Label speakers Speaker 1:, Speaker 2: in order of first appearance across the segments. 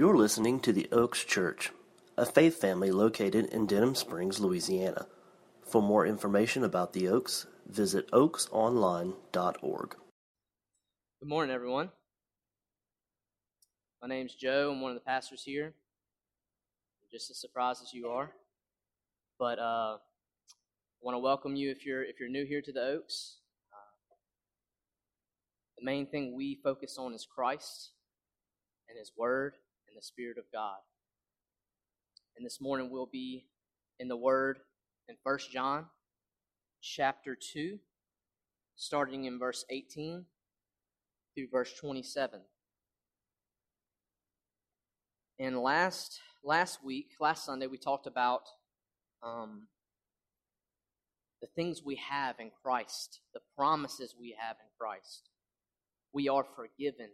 Speaker 1: You're listening to the Oaks Church, a faith family located in Denham Springs, Louisiana. For more information about the Oaks, visit oaksonline.org.
Speaker 2: Good morning, everyone. My name's Joe. I'm one of the pastors here. Just as surprised as you are. But uh, I want to welcome you if you're if you're new here to the Oaks. Uh, the main thing we focus on is Christ and His Word and the Spirit of God. And this morning we'll be in the Word in First John chapter 2, starting in verse 18 through verse 27. And last last week, last Sunday, we talked about um, the things we have in Christ, the promises we have in Christ. We are forgiven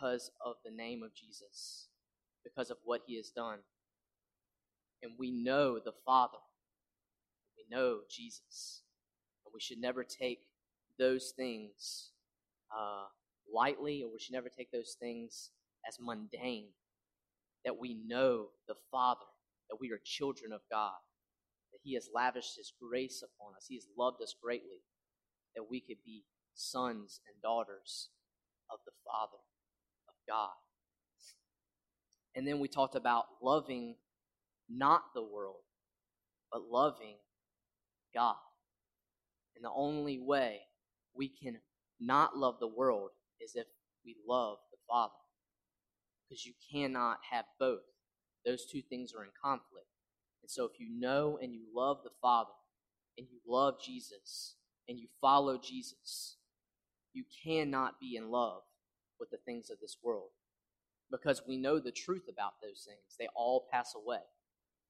Speaker 2: because of the name of Jesus, because of what he has done. And we know the Father, we know Jesus. And we should never take those things uh, lightly, or we should never take those things as mundane. That we know the Father, that we are children of God, that He has lavished His grace upon us, He has loved us greatly, that we could be sons and daughters of the Father. God. And then we talked about loving not the world, but loving God. And the only way we can not love the world is if we love the Father. Because you cannot have both. Those two things are in conflict. And so if you know and you love the Father, and you love Jesus, and you follow Jesus, you cannot be in love with the things of this world because we know the truth about those things. They all pass away.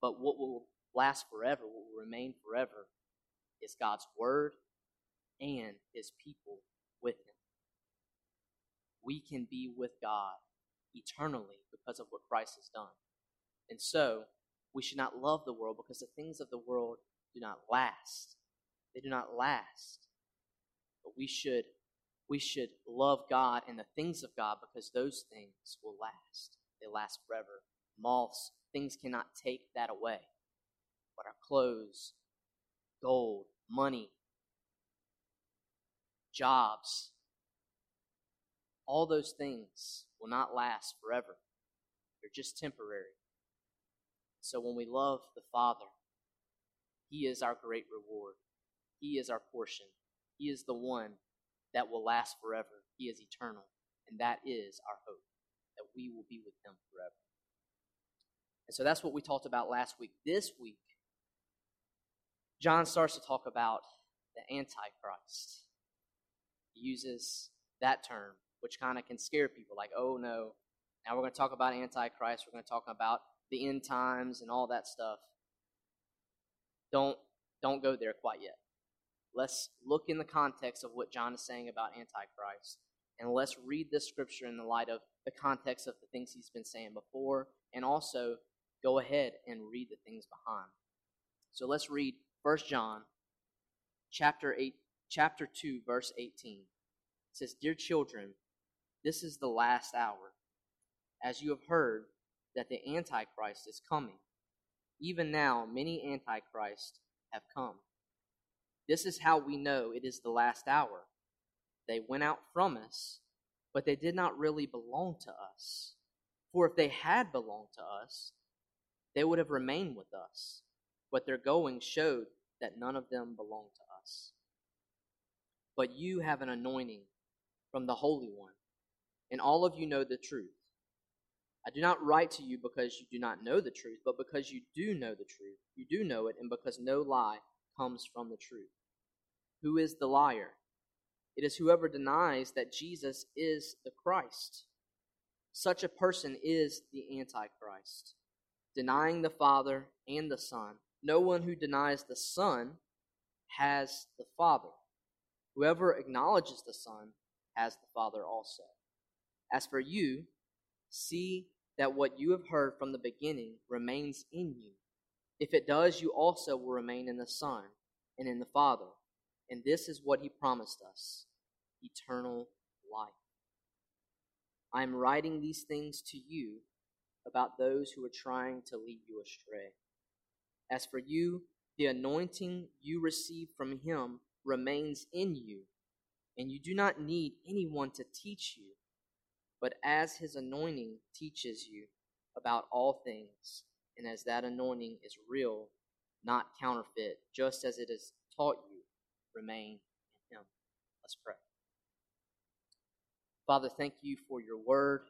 Speaker 2: But what will last forever, what will remain forever, is God's Word and His people with Him. We can be with God eternally because of what Christ has done. And so, we should not love the world because the things of the world do not last. They do not last. But we should we should love God and the things of God because those things will last. They last forever. Moths, things cannot take that away. But our clothes, gold, money, jobs, all those things will not last forever. They're just temporary. So when we love the Father, He is our great reward. He is our portion. He is the one that will last forever. He is eternal. And that is our hope, that we will be with him forever. And so that's what we talked about last week. This week, John starts to talk about the Antichrist. He uses that term, which kind of can scare people like, oh no, now we're going to talk about Antichrist. We're going to talk about the end times and all that stuff. Don't, don't go there quite yet. Let's look in the context of what John is saying about Antichrist. And let's read this scripture in the light of the context of the things he's been saying before, and also go ahead and read the things behind. So let's read 1 John chapter 8 chapter 2 verse 18. It says, "Dear children, this is the last hour. As you have heard that the antichrist is coming, even now many antichrists have come. This is how we know it is the last hour. They went out from us, but they did not really belong to us. For if they had belonged to us, they would have remained with us. But their going showed that none of them belonged to us. But you have an anointing from the Holy One, and all of you know the truth. I do not write to you because you do not know the truth, but because you do know the truth. You do know it, and because no lie comes from the truth. Who is the liar? It is whoever denies that Jesus is the Christ. Such a person is the Antichrist, denying the Father and the Son. No one who denies the Son has the Father. Whoever acknowledges the Son has the Father also. As for you, see that what you have heard from the beginning remains in you. If it does, you also will remain in the Son and in the Father. And this is what he promised us eternal life. I am writing these things to you about those who are trying to lead you astray. As for you, the anointing you received from him remains in you, and you do not need anyone to teach you, but as his anointing teaches you about all things, and as that anointing is real, not counterfeit, just as it has taught you, remain in him. Let's pray. Father, thank you for your word.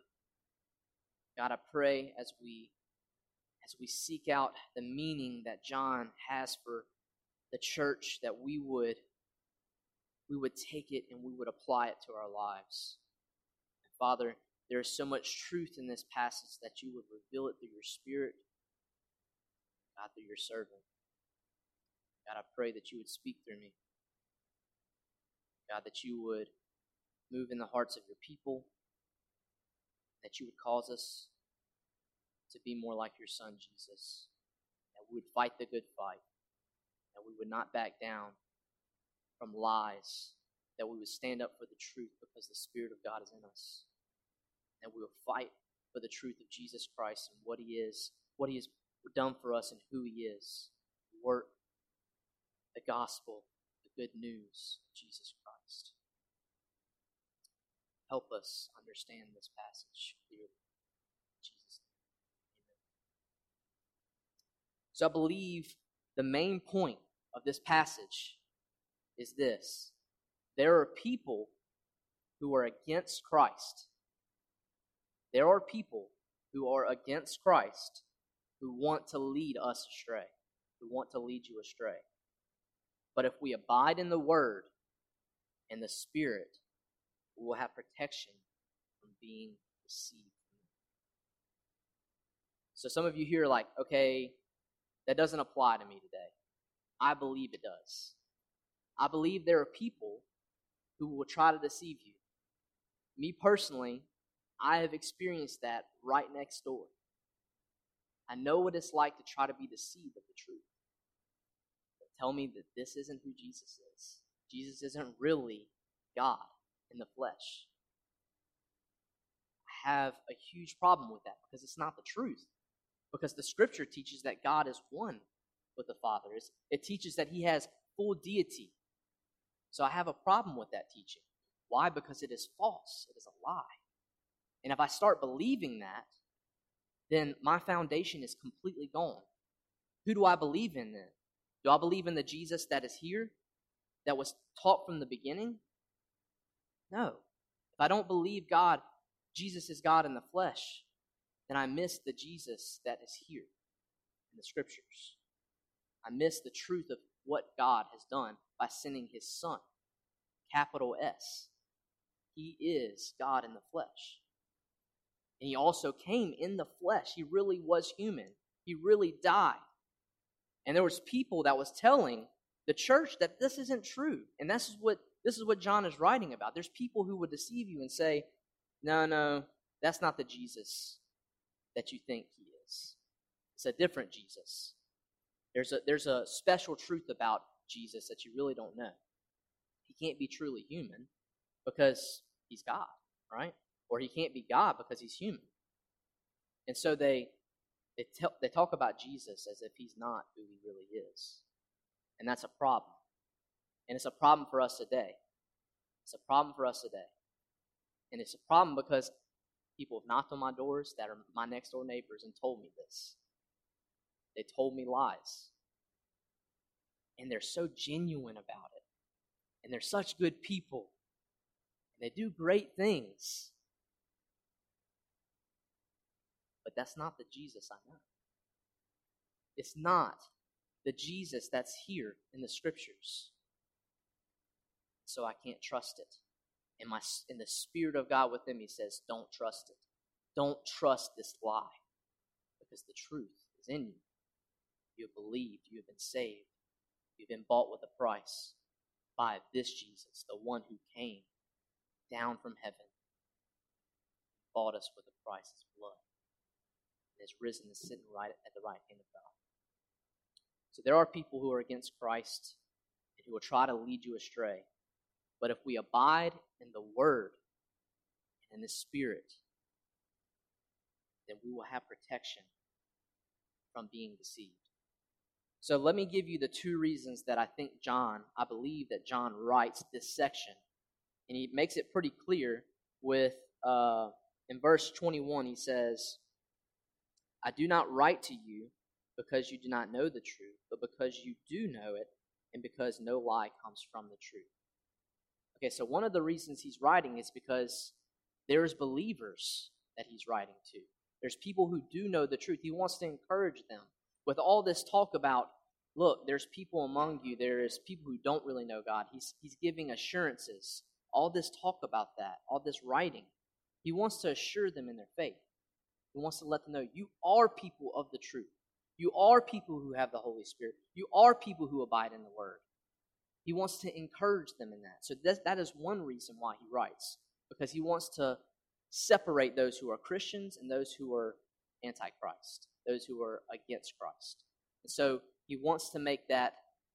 Speaker 2: God, I pray as we as we seek out the meaning that John has for the church that we would we would take it and we would apply it to our lives. And Father, there is so much truth in this passage that you would reveal it through your spirit, God, through your servant. God, I pray that you would speak through me. God, that you would move in the hearts of your people, that you would cause us to be more like your son, Jesus, that we would fight the good fight, that we would not back down from lies, that we would stand up for the truth because the Spirit of God is in us, that we will fight for the truth of Jesus Christ and what He is, what He has done for us and who He is, work, the gospel, the good news Jesus Christ. Help us understand this passage clearly. Jesus'. Amen. So I believe the main point of this passage is this there are people who are against Christ. There are people who are against Christ who want to lead us astray, who want to lead you astray. But if we abide in the Word and the Spirit, we will have protection from being deceived. So some of you here are like, okay, that doesn't apply to me today. I believe it does. I believe there are people who will try to deceive you. Me personally, I have experienced that right next door. I know what it's like to try to be deceived of the truth. But tell me that this isn't who Jesus is. Jesus isn't really God in the flesh. I have a huge problem with that because it's not the truth. Because the scripture teaches that God is one with the Father. It teaches that he has full deity. So I have a problem with that teaching. Why? Because it is false, it is a lie. And if I start believing that, then my foundation is completely gone. Who do I believe in then? Do I believe in the Jesus that is here, that was taught from the beginning? No. If I don't believe God, Jesus is God in the flesh, then I miss the Jesus that is here in the scriptures. I miss the truth of what God has done by sending his Son, capital S. He is God in the flesh. And he also came in the flesh. He really was human. He really died. And there was people that was telling the church that this isn't true. And this is what this is what John is writing about. There's people who would deceive you and say, no, no, that's not the Jesus that you think he is. It's a different Jesus. There's a, there's a special truth about Jesus that you really don't know. He can't be truly human because he's God, right? Or he can't be God because he's human. And so they, they, they talk about Jesus as if he's not who he really is. And that's a problem. And it's a problem for us today. It's a problem for us today. And it's a problem because people have knocked on my doors that are my next door neighbors and told me this. They told me lies. And they're so genuine about it. And they're such good people. And they do great things. But that's not the Jesus I know. It's not the Jesus that's here in the scriptures so I can't trust it. And my in the spirit of God within me says, don't trust it. Don't trust this lie. Because the truth is in you. You have believed, you have been saved, you've been bought with a price by this Jesus, the one who came down from heaven, bought us with the price of blood, and is risen and sitting right at the right hand of God. So there are people who are against Christ and who will try to lead you astray. But if we abide in the Word and in the Spirit, then we will have protection from being deceived. So let me give you the two reasons that I think John, I believe that John writes this section. And he makes it pretty clear with, uh, in verse 21, he says, I do not write to you because you do not know the truth, but because you do know it, and because no lie comes from the truth. Okay, so one of the reasons he's writing is because there's believers that he's writing to. There's people who do know the truth. He wants to encourage them. With all this talk about, look, there's people among you, there is people who don't really know God. He's, he's giving assurances. All this talk about that, all this writing. He wants to assure them in their faith. He wants to let them know you are people of the truth. You are people who have the Holy Spirit. You are people who abide in the Word. He wants to encourage them in that. So that, that is one reason why he writes, because he wants to separate those who are Christians and those who are antichrist, those who are against Christ. And so he wants to make that,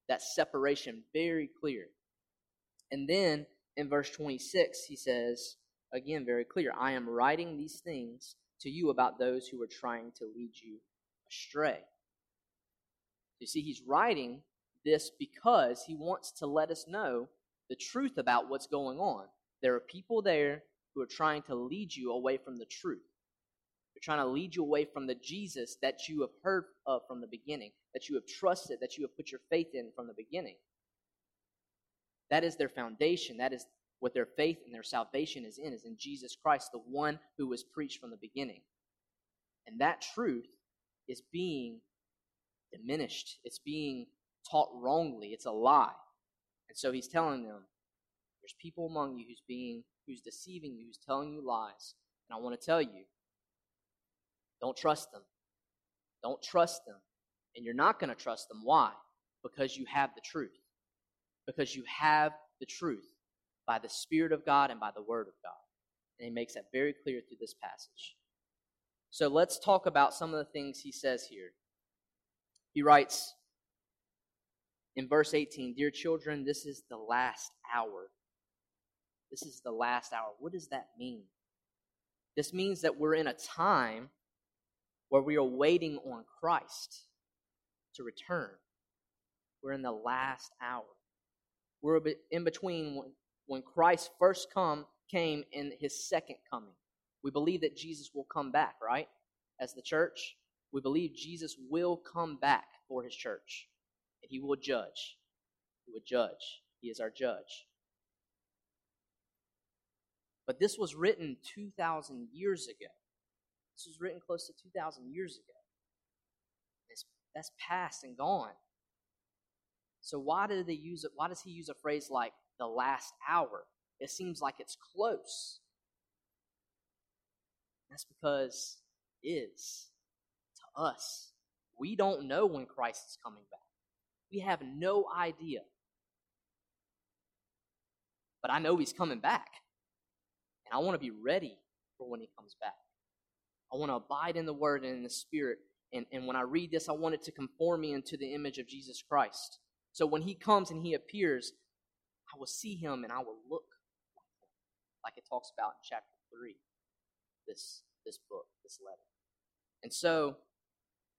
Speaker 2: that separation very clear. And then in verse 26, he says, again, very clear I am writing these things to you about those who are trying to lead you astray. You see, he's writing this because he wants to let us know the truth about what's going on. There are people there who are trying to lead you away from the truth. They're trying to lead you away from the Jesus that you have heard of from the beginning, that you have trusted, that you have put your faith in from the beginning. That is their foundation. That is what their faith and their salvation is in, is in Jesus Christ, the one who was preached from the beginning. And that truth is being diminished. It's being taught wrongly. It's a lie. And so he's telling them, there's people among you who's being who's deceiving you, who's telling you lies. And I want to tell you, don't trust them. Don't trust them. And you're not going to trust them. Why? Because you have the truth. Because you have the truth by the Spirit of God and by the Word of God. And he makes that very clear through this passage. So let's talk about some of the things he says here. He writes in verse 18 Dear children, this is the last hour. This is the last hour. What does that mean? This means that we're in a time where we are waiting on Christ to return. We're in the last hour. We're in between when Christ first come came and his second coming. We believe that Jesus will come back, right? As the church, we believe Jesus will come back for his church and he will judge. He will judge. He is our judge. But this was written 2,000 years ago. This was written close to 2,000 years ago. It's, that's past and gone. So why do they use it? Why does he use a phrase like the last hour? It seems like it's close. That's because is to us. We don't know when Christ is coming back. We have no idea. But I know he's coming back. And I want to be ready for when he comes back. I want to abide in the word and in the spirit. And, and when I read this, I want it to conform me into the image of Jesus Christ. So when he comes and he appears, I will see him and I will look like it talks about in chapter 3, this, this book, this letter. And so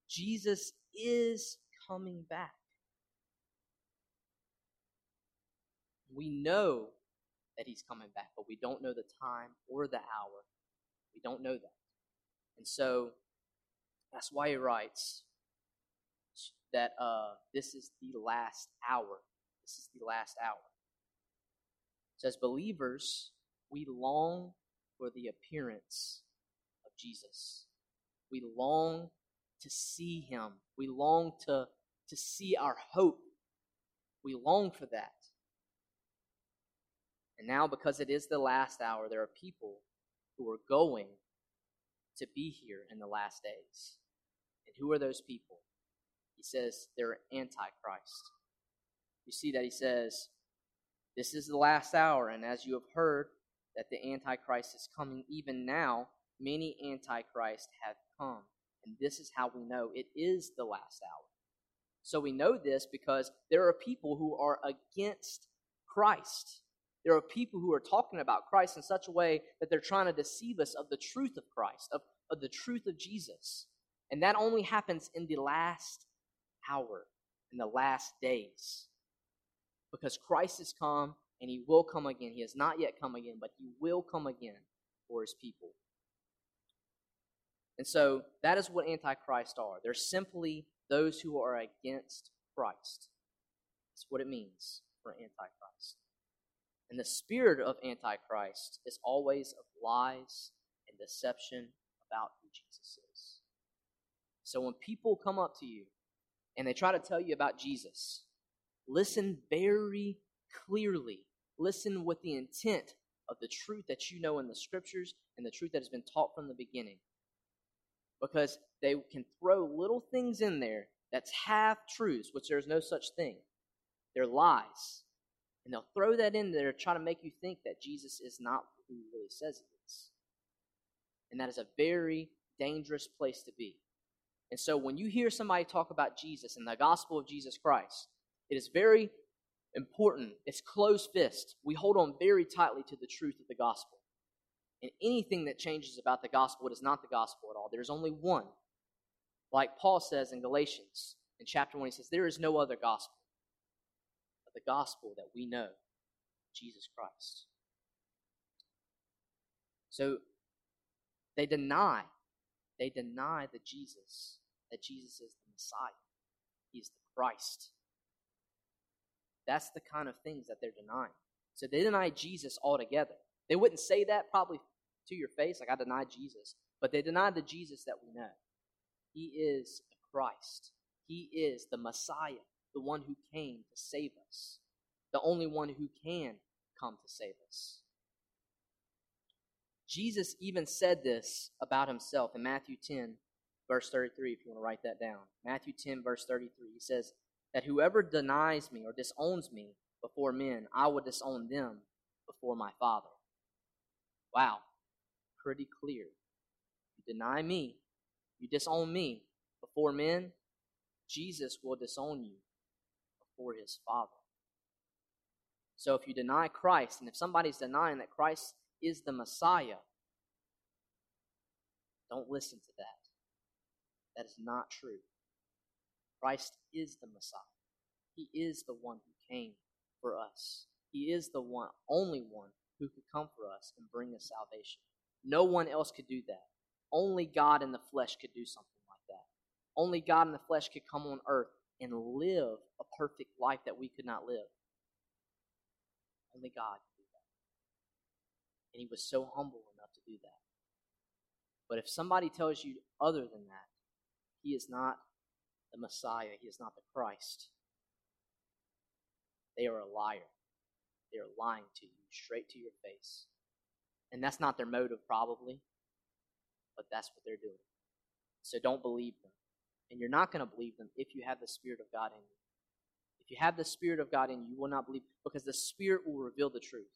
Speaker 2: Jesus is coming back. We know that he's coming back, but we don't know the time or the hour. We don't know that. And so that's why he writes that uh, this is the last hour. This is the last hour. So, as believers, we long for the appearance of Jesus. We long to see him. We long to, to see our hope. We long for that. And now, because it is the last hour, there are people who are going to be here in the last days. And who are those people? He says they're antichrist. You see that he says, This is the last hour, and as you have heard that the antichrist is coming even now, many antichrists have come. And this is how we know it is the last hour. So we know this because there are people who are against Christ. There are people who are talking about Christ in such a way that they're trying to deceive us of the truth of Christ, of of the truth of Jesus. And that only happens in the last hour, in the last days. Because Christ has come and he will come again. He has not yet come again, but he will come again for his people. And so that is what antichrist are. They're simply those who are against Christ. That's what it means for antichrist. And the spirit of antichrist is always of lies and deception about who Jesus is. So when people come up to you and they try to tell you about Jesus, listen very clearly. Listen with the intent of the truth that you know in the scriptures and the truth that has been taught from the beginning. Because they can throw little things in there that's half truths, which there's no such thing. They're lies. And they'll throw that in there to try to make you think that Jesus is not who he really says he is. And that is a very dangerous place to be. And so when you hear somebody talk about Jesus and the gospel of Jesus Christ, it is very important. It's closed fist. We hold on very tightly to the truth of the gospel. And anything that changes about the gospel, it is not the gospel at all. There's only one. Like Paul says in Galatians, in chapter 1, he says, There is no other gospel the gospel that we know, Jesus Christ. So they deny, they deny the Jesus, that Jesus is the Messiah. He's the Christ. That's the kind of things that they're denying. So they deny Jesus altogether. They wouldn't say that probably to your face, like I deny Jesus, but they deny the Jesus that we know. He is the Christ. He is the Messiah, the one who came to save us, the only one who can come to save us. Jesus even said this about himself in Matthew 10, verse 33, if you want to write that down. Matthew 10, verse 33. He says, That whoever denies me or disowns me before men, I will disown them before my Father. Wow, pretty clear. You deny me, you disown me before men, Jesus will disown you before his Father. So if you deny Christ, and if somebody's denying that Christ is the Messiah, don't listen to that. That is not true. Christ is the Messiah. He is the one who came for us. He is the one, only one who could come for us and bring us salvation. No one else could do that. Only God in the flesh could do something like that. Only God in the flesh could come on earth and live a perfect life that we could not live. Only God could do that. And he was so humble enough to do that. But if somebody tells you other than that, he is not the Messiah, he is not the Christ, they are a liar. They are lying to you straight to your face. And that's not their motive, probably, but that's what they're doing. So don't believe them. And you're not going to believe them if you have the Spirit of God in you. If you have the Spirit of God in you, you will not believe because the Spirit will reveal the truth.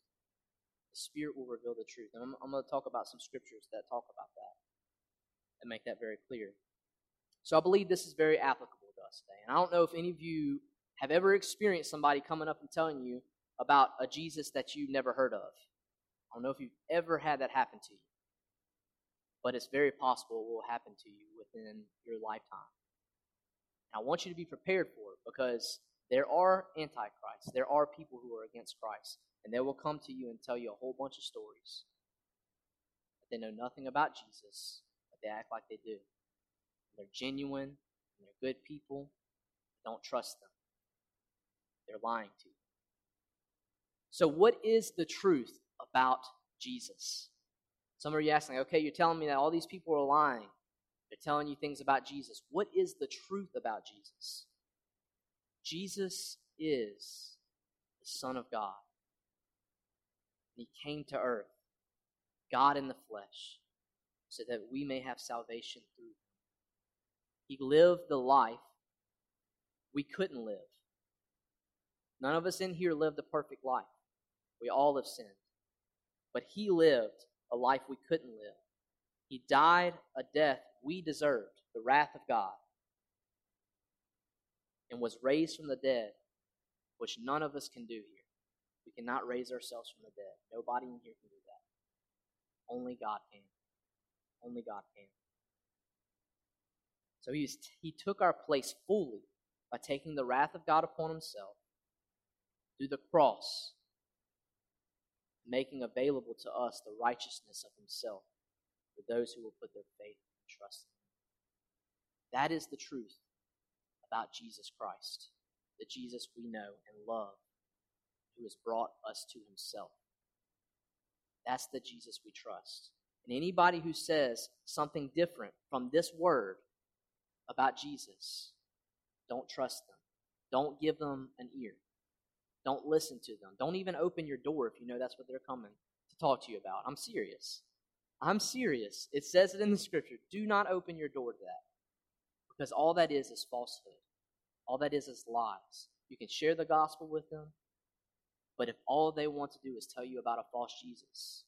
Speaker 2: The Spirit will reveal the truth. And I'm, I'm going to talk about some scriptures that talk about that and make that very clear. So I believe this is very applicable to us today. And I don't know if any of you have ever experienced somebody coming up and telling you about a Jesus that you never heard of. I don't know if you've ever had that happen to you, but it's very possible it will happen to you within your lifetime. And I want you to be prepared for it because there are antichrists. There are people who are against Christ, and they will come to you and tell you a whole bunch of stories. But they know nothing about Jesus, but they act like they do. And they're genuine, they're good people. Don't trust them. They're lying to you. So, what is the truth about Jesus? Some of you asking, okay, you're telling me that all these people are lying. They're telling you things about Jesus. What is the truth about Jesus? Jesus is the Son of God. He came to earth, God in the flesh, so that we may have salvation through him. He lived the life we couldn't live. None of us in here lived a perfect life. We all have sinned. But he lived a life we couldn't live. He died a death we deserved, the wrath of God, and was raised from the dead, which none of us can do here. We cannot raise ourselves from the dead. Nobody in here can do that. Only God can. Only God can. So he, he took our place fully by taking the wrath of God upon himself through the cross, making available to us the righteousness of himself for those who will put their faith and trust in him. That is the truth about Jesus Christ, the Jesus we know and love, who has brought us to himself. That's the Jesus we trust. And anybody who says something different from this word about Jesus, don't trust them. Don't give them an ear. Don't listen to them. Don't even open your door if you know that's what they're coming to talk to you about. I'm serious. I'm serious. It says it in the scripture. Do not open your door to that. Because all that is is falsehood. All that is is lies. You can share the gospel with them, but if all they want to do is tell you about a false Jesus,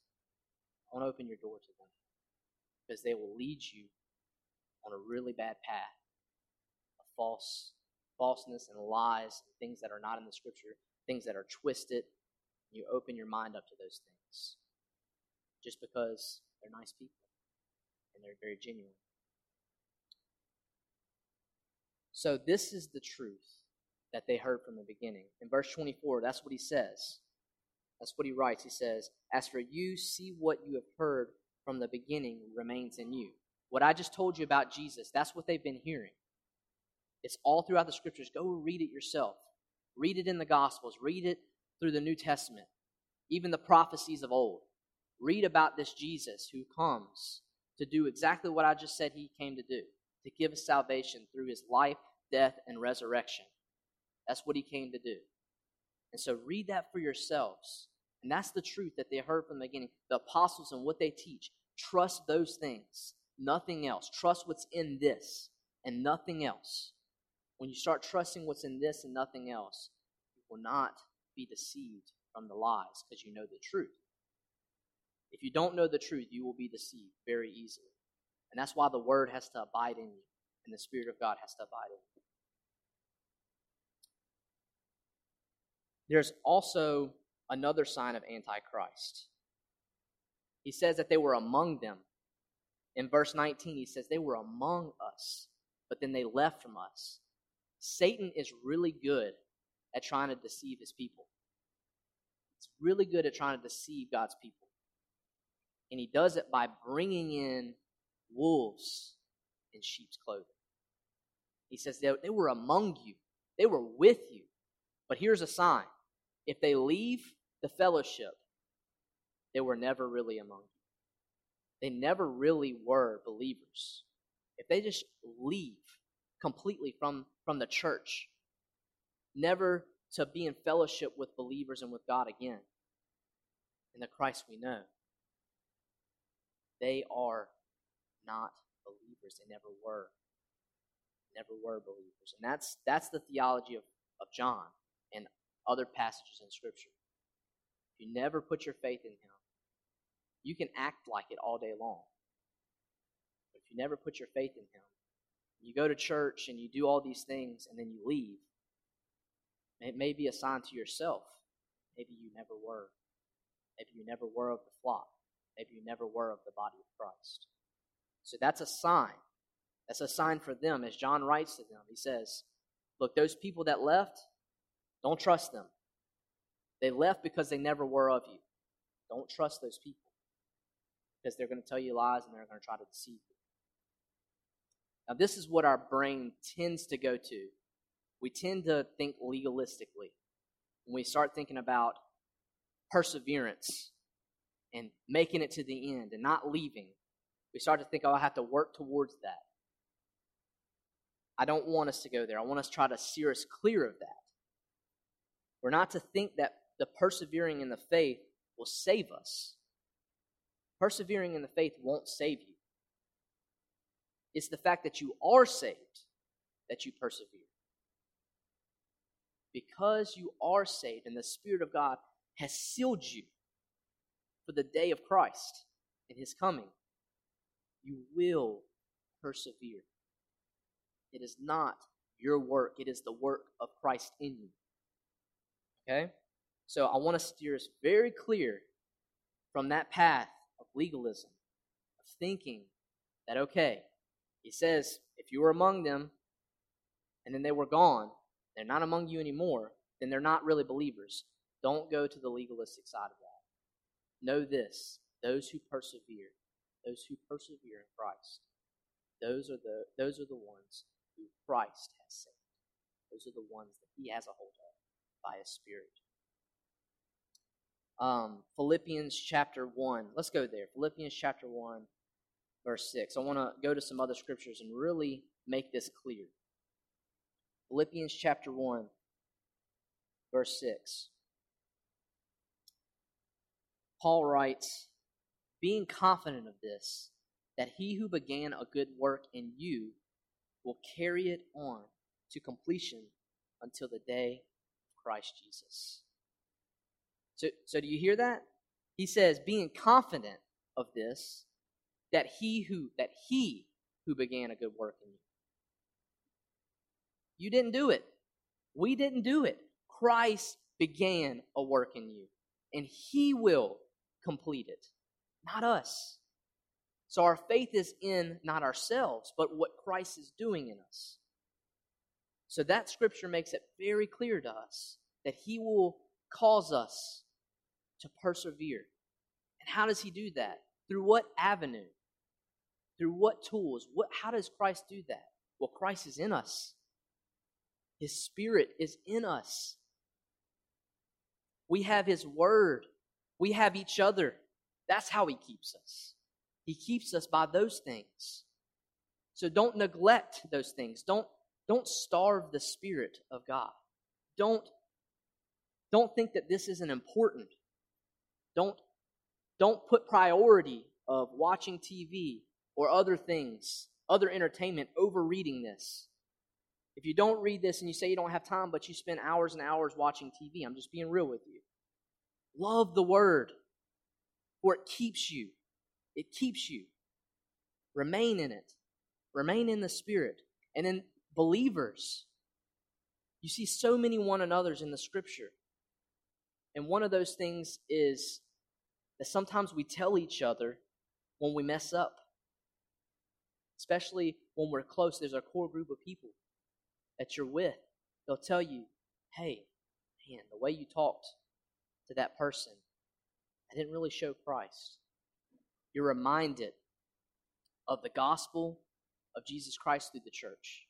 Speaker 2: don't open your door to them because they will lead you on a really bad path of false falseness and lies and things that are not in the scripture, things that are twisted. You open your mind up to those things just because they're nice people and they're very genuine. So, this is the truth that they heard from the beginning. In verse 24, that's what he says. That's what he writes. He says, As for you, see what you have heard from the beginning remains in you. What I just told you about Jesus, that's what they've been hearing. It's all throughout the scriptures. Go read it yourself. Read it in the Gospels. Read it through the New Testament, even the prophecies of old. Read about this Jesus who comes to do exactly what I just said he came to do to give us salvation through his life, death, and resurrection. That's what he came to do. And so read that for yourselves. And that's the truth that they heard from the beginning. The apostles and what they teach. Trust those things, nothing else. Trust what's in this and nothing else. When you start trusting what's in this and nothing else, you will not be deceived from the lies because you know the truth. If you don't know the truth, you will be deceived very easily. And that's why the word has to abide in you and the Spirit of God has to abide in you. There's also another sign of Antichrist. He says that they were among them. In verse 19, he says they were among us, but then they left from us. Satan is really good at trying to deceive his people. It's really good at trying to deceive God's people. And he does it by bringing in wolves in sheep's clothing. He says they, they were among you, they were with you. But here's a sign if they leave the fellowship, they were never really among you. They never really were believers. If they just leave completely from, from the church, never to be in fellowship with believers and with God again, in the Christ we know, they are not believers. They never were. Never were believers. And that's that's the theology of, of John and other passages in Scripture. If you never put your faith in him, you can act like it all day long. But if you never put your faith in him, you go to church and you do all these things and then you leave, it may be a sign to yourself. Maybe you never were. Maybe you never were of the flock. Maybe you never were of the body of Christ. So that's a sign. That's a sign for them. As John writes to them, he says, Look, those people that left, don't trust them. They left because they never were of you. Don't trust those people because they're going to tell you lies and they're going to try to deceive you. Now, this is what our brain tends to go to. We tend to think legalistically. When we start thinking about perseverance and making it to the end and not leaving, we start to think, oh, I have to work towards that. I don't want us to go there. I want us to try to steer us clear of that. We're not to think that the persevering in the faith will save us. Persevering in the faith won't save you. It's the fact that you are saved that you persevere. Because you are saved and the Spirit of God has sealed you for the day of Christ and His coming, you will persevere. It is not your work, it is the work of Christ in you. Okay? So I want to steer us very clear from that path of legalism, of thinking that, okay, he says, if you were among them and then they were gone, they're not among you anymore, then they're not really believers. Don't go to the legalistic side of that. Know this those who persevere, those who persevere in Christ, those are the, those are the ones who Christ has saved. Those are the ones that he has a hold of by his Spirit. Um, Philippians chapter 1. Let's go there. Philippians chapter 1, verse 6. I want to go to some other scriptures and really make this clear. Philippians chapter 1, verse 6. Paul writes, Being confident of this, that he who began a good work in you will carry it on to completion until the day of Christ Jesus. So, so do you hear that? He says, being confident of this, that he who that he who began a good work in you. You didn't do it. We didn't do it. Christ began a work in you, and he will complete it, not us. So our faith is in not ourselves, but what Christ is doing in us. So that scripture makes it very clear to us that he will cause us to persevere. And how does he do that? Through what avenue? Through what tools? What how does Christ do that? Well, Christ is in us. His spirit is in us. We have his word. We have each other. That's how he keeps us. He keeps us by those things. So don't neglect those things. Don't don't starve the spirit of God. Don't don't think that this isn't important. Don't don't put priority of watching TV or other things, other entertainment over reading this. If you don't read this and you say you don't have time, but you spend hours and hours watching TV, I'm just being real with you. Love the word, for it keeps you. It keeps you. Remain in it. Remain in the Spirit. And then believers. You see so many one another's in the Scripture. And one of those things is that sometimes we tell each other when we mess up, especially when we're close. There's a core group of people that you're with. They'll tell you, hey, man, the way you talked to that person, I didn't really show Christ. You're reminded of the gospel of Jesus Christ through the church.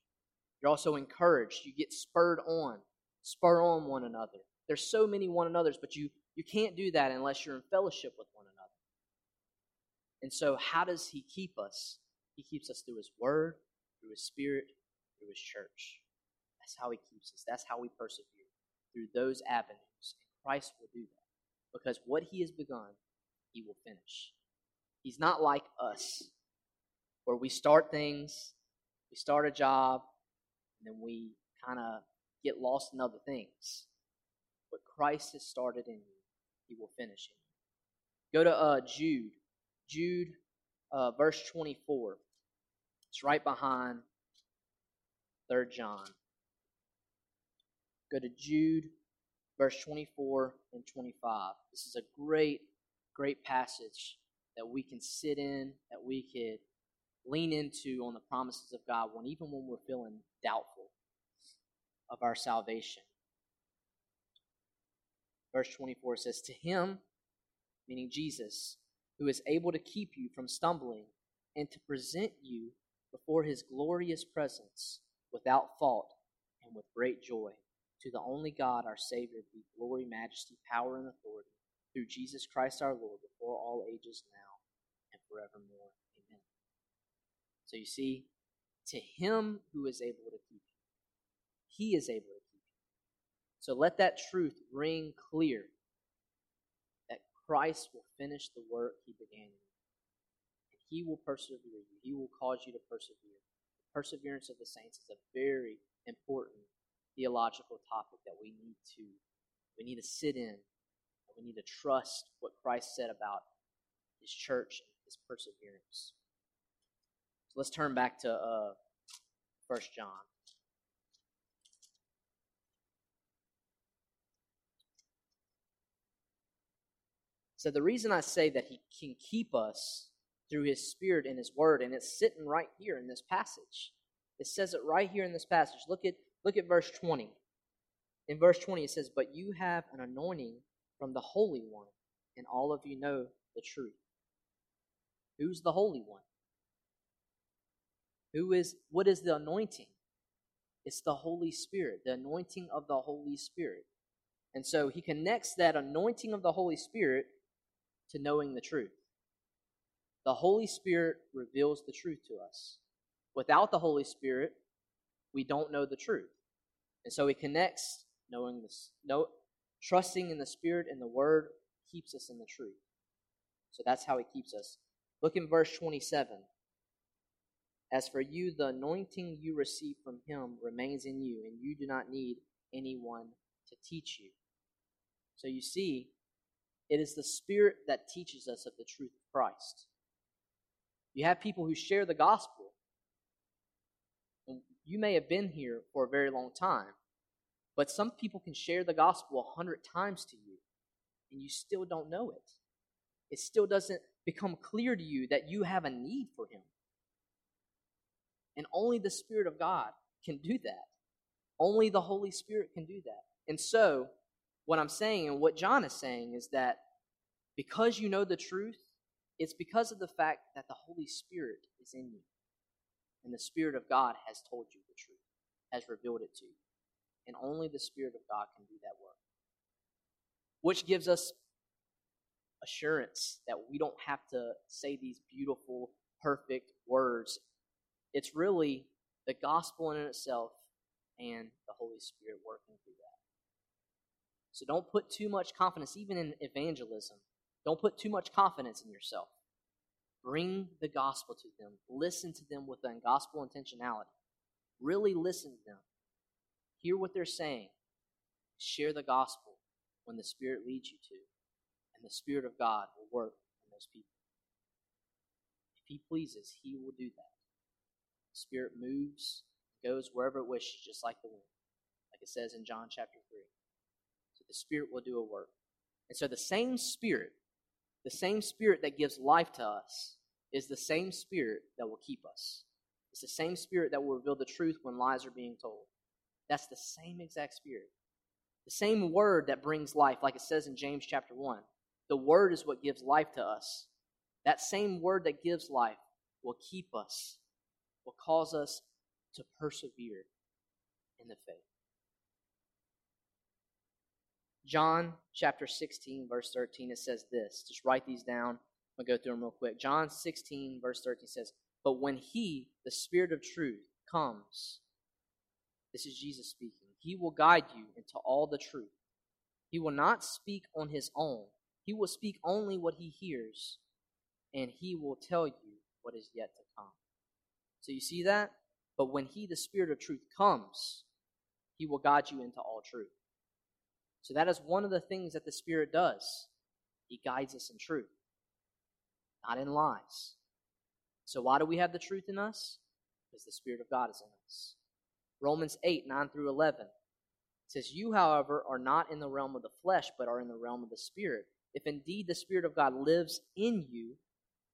Speaker 2: You're also encouraged. You get spurred on, spur on one another. There's so many one another's, but you, you can't do that unless you're in fellowship with one another. And so, how does He keep us? He keeps us through His Word, through His Spirit, through His church. That's how He keeps us. That's how we persevere through those avenues. Christ will do that because what He has begun, He will finish. He's not like us, where we start things, we start a job, and then we kind of get lost in other things. What Christ has started in you, He will finish in you. Go to uh, Jude. Jude, uh, verse 24. It's right behind 3 John. Go to Jude, verse 24 and 25. This is a great, great passage that we can sit in, that we could lean into on the promises of God when even when we're feeling doubtful of our salvation. Verse 24 says, To him, meaning Jesus, who is able to keep you from stumbling and to present you before his glorious presence without fault and with great joy. To the only God, our Savior, be glory, majesty, power, and authority through Jesus Christ our Lord, before all ages now and forevermore. Amen. So you see, to him who is able to keep you, he is able to keep you. So let that truth ring clear that Christ will finish the work he began in you. And he will persevere you. He will cause you to persevere. The perseverance of the saints is a very important theological topic that we need to we need to sit in we need to trust what Christ said about his church and his perseverance. So let's turn back to uh, 1 John. So the reason I say that he can keep us through his spirit and his word, and it's sitting right here in this passage. It says it right here in this passage. Look at look at verse 20. In verse 20 it says, "But you have an anointing from the Holy One, and all of you know the truth." Who's the Holy One? Who is what is the anointing? It's the Holy Spirit, the anointing of the Holy Spirit. And so he connects that anointing of the Holy Spirit to knowing the truth. The Holy Spirit reveals the truth to us. Without the Holy Spirit, we don't know the truth. And so he connects knowing this, know, trusting in the Spirit and the Word keeps us in the truth. So that's how he keeps us. Look in verse 27. As for you, the anointing you receive from him remains in you, and you do not need anyone to teach you. So you see, it is the Spirit that teaches us of the truth of Christ. You have people who share the gospel. You may have been here for a very long time, but some people can share the gospel a hundred times to you, and you still don't know it. It still doesn't become clear to you that you have a need for Him. And only the Spirit of God can do that. Only the Holy Spirit can do that. And so, what I'm saying and what John is saying is that because you know the truth, it's because of the fact that the Holy Spirit is in you. And the Spirit of God has told you the truth, has revealed it to you. And only the Spirit of God can do that work. Which gives us assurance that we don't have to say these beautiful, perfect words. It's really the gospel in itself and the Holy Spirit working through that. So don't put too much confidence, even in evangelism. Don't put too much confidence in yourself. Bring the gospel to them. Listen to them with a gospel intentionality. Really listen to them. Hear what they're saying. Share the gospel when the Spirit leads you to. And the Spirit of God will work in those people. If He pleases, He will do that. The Spirit moves, goes wherever it wishes, just like the wind, like it says in John chapter 3. So the Spirit will do a work. And so the same Spirit the same spirit that gives life to us is the same spirit that will keep us. It's the same spirit that will reveal the truth when lies are being told. That's the same exact spirit. The same word that brings life, like it says in James chapter 1. The word is what gives life to us. That same word that gives life will keep us, will cause us to persevere in the faith. John chapter 16, verse 13, it says this. Just write these down. I'm going to go through them real quick. John 16, verse 13 says, But when He, the Spirit of truth, comes, this is Jesus speaking, He will guide you into all the truth. He will not speak on His own, He will speak only what He hears, and He will tell you what is yet to come. So you see that? But when He, the Spirit of truth, comes, He will guide you into all truth. So that is one of the things that the Spirit does. He guides us in truth, not in lies. So why do we have the truth in us? Because the Spirit of God is in us. Romans 8, 9 through 11 says, You, however, are not in the realm of the flesh, but are in the realm of the Spirit. If indeed the Spirit of God lives in you,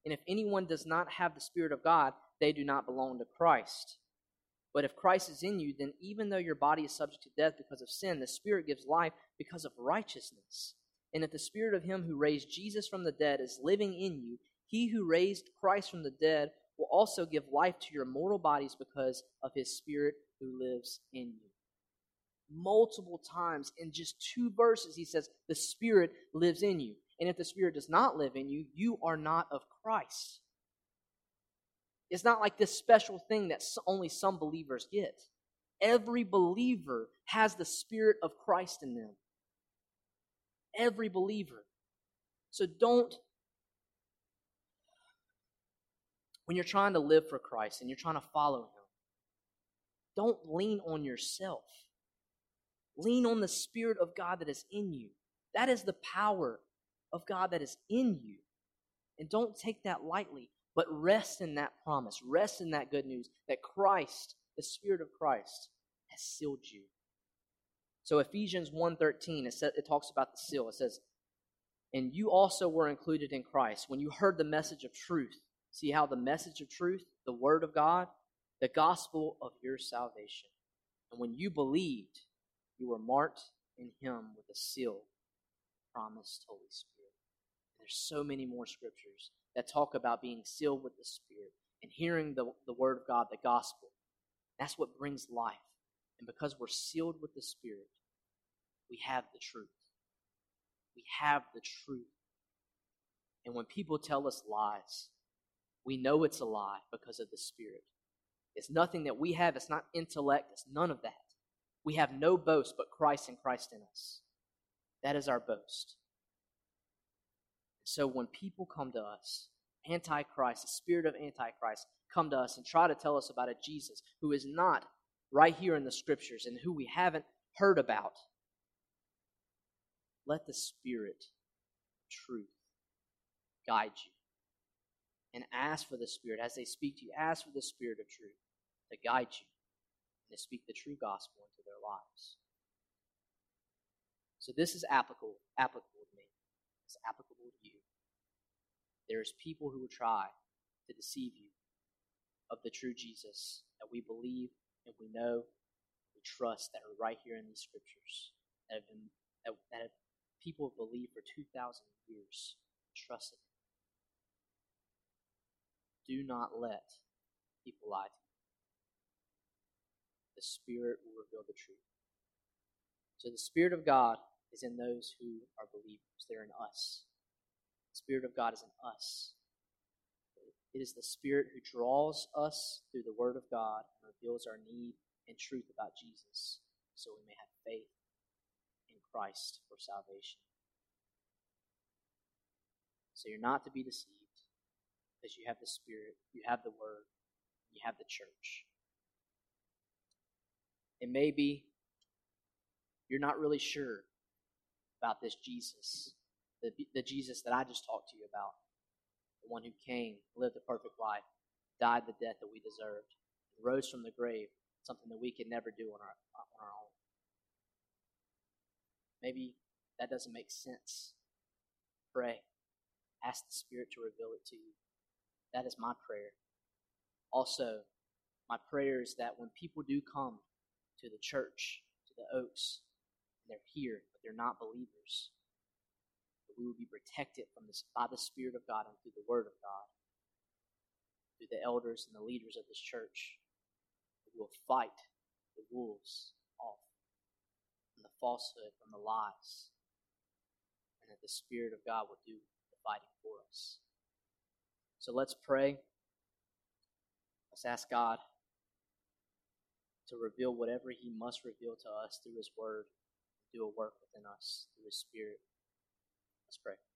Speaker 2: and if anyone does not have the Spirit of God, they do not belong to Christ. But if Christ is in you, then even though your body is subject to death because of sin, the Spirit gives life because of righteousness. And if the Spirit of Him who raised Jesus from the dead is living in you, He who raised Christ from the dead will also give life to your mortal bodies because of His Spirit who lives in you. Multiple times in just two verses, He says, The Spirit lives in you. And if the Spirit does not live in you, you are not of Christ. It's not like this special thing that only some believers get. Every believer has the Spirit of Christ in them. Every believer. So don't, when you're trying to live for Christ and you're trying to follow Him, don't lean on yourself. Lean on the Spirit of God that is in you. That is the power of God that is in you. And don't take that lightly. But rest in that promise, rest in that good news that Christ, the Spirit of Christ, has sealed you. So Ephesians 1.13, it, says, it talks about the seal. It says, And you also were included in Christ when you heard the message of truth. See how the message of truth, the Word of God, the gospel of your salvation. And when you believed, you were marked in him with a seal, promised Holy Spirit. There's so many more scriptures that talk about being sealed with the Spirit and hearing the, the word of God, the gospel. That's what brings life. And because we're sealed with the Spirit, we have the truth. We have the truth. And when people tell us lies, we know it's a lie because of the Spirit. It's nothing that we have, it's not intellect, it's none of that. We have no boast but Christ and Christ in us. That is our boast. So when people come to us, Antichrist, the spirit of Antichrist, come to us and try to tell us about a Jesus who is not right here in the scriptures and who we haven't heard about, let the Spirit truth guide you. And ask for the Spirit, as they speak to you, ask for the Spirit of truth to guide you and to speak the true gospel into their lives. So this is applicable, applicable It's applicable to you. There's people who will try to deceive you of the true Jesus that we believe and we know, we trust that are right here in these scriptures that have been that, that have, people have believed for two thousand years, trusted. Do not let people lie to you. The Spirit will reveal the truth. So the Spirit of God is in those who are believers. They're in us. The Spirit of God is in us. It is the Spirit who draws us through the Word of God and reveals our need and truth about Jesus so we may have faith in Christ for salvation. So you're not to be deceived because you have the Spirit, you have the Word, you have the church. It may be you're not really sure about this Jesus, the, the Jesus that I just talked to you about, the one who came, lived a perfect life, died the death that we deserved, rose from the grave, something that we could never do on our, on our own. Maybe that doesn't make sense. Pray. Ask the Spirit to reveal it to you. That is my prayer. Also, my prayer is that when people do come to the church, to the Oaks, they're here, but they're not believers, that we will be protected from this by the Spirit of God and through the Word of God, through the elders and the leaders of this church. We will fight the wolves off, from the falsehood, from the lies, and that the Spirit of God will do the fighting for us. So let's pray. Let's ask God to reveal whatever He must reveal to us through His Word, do a work within us through His Spirit. Let's pray.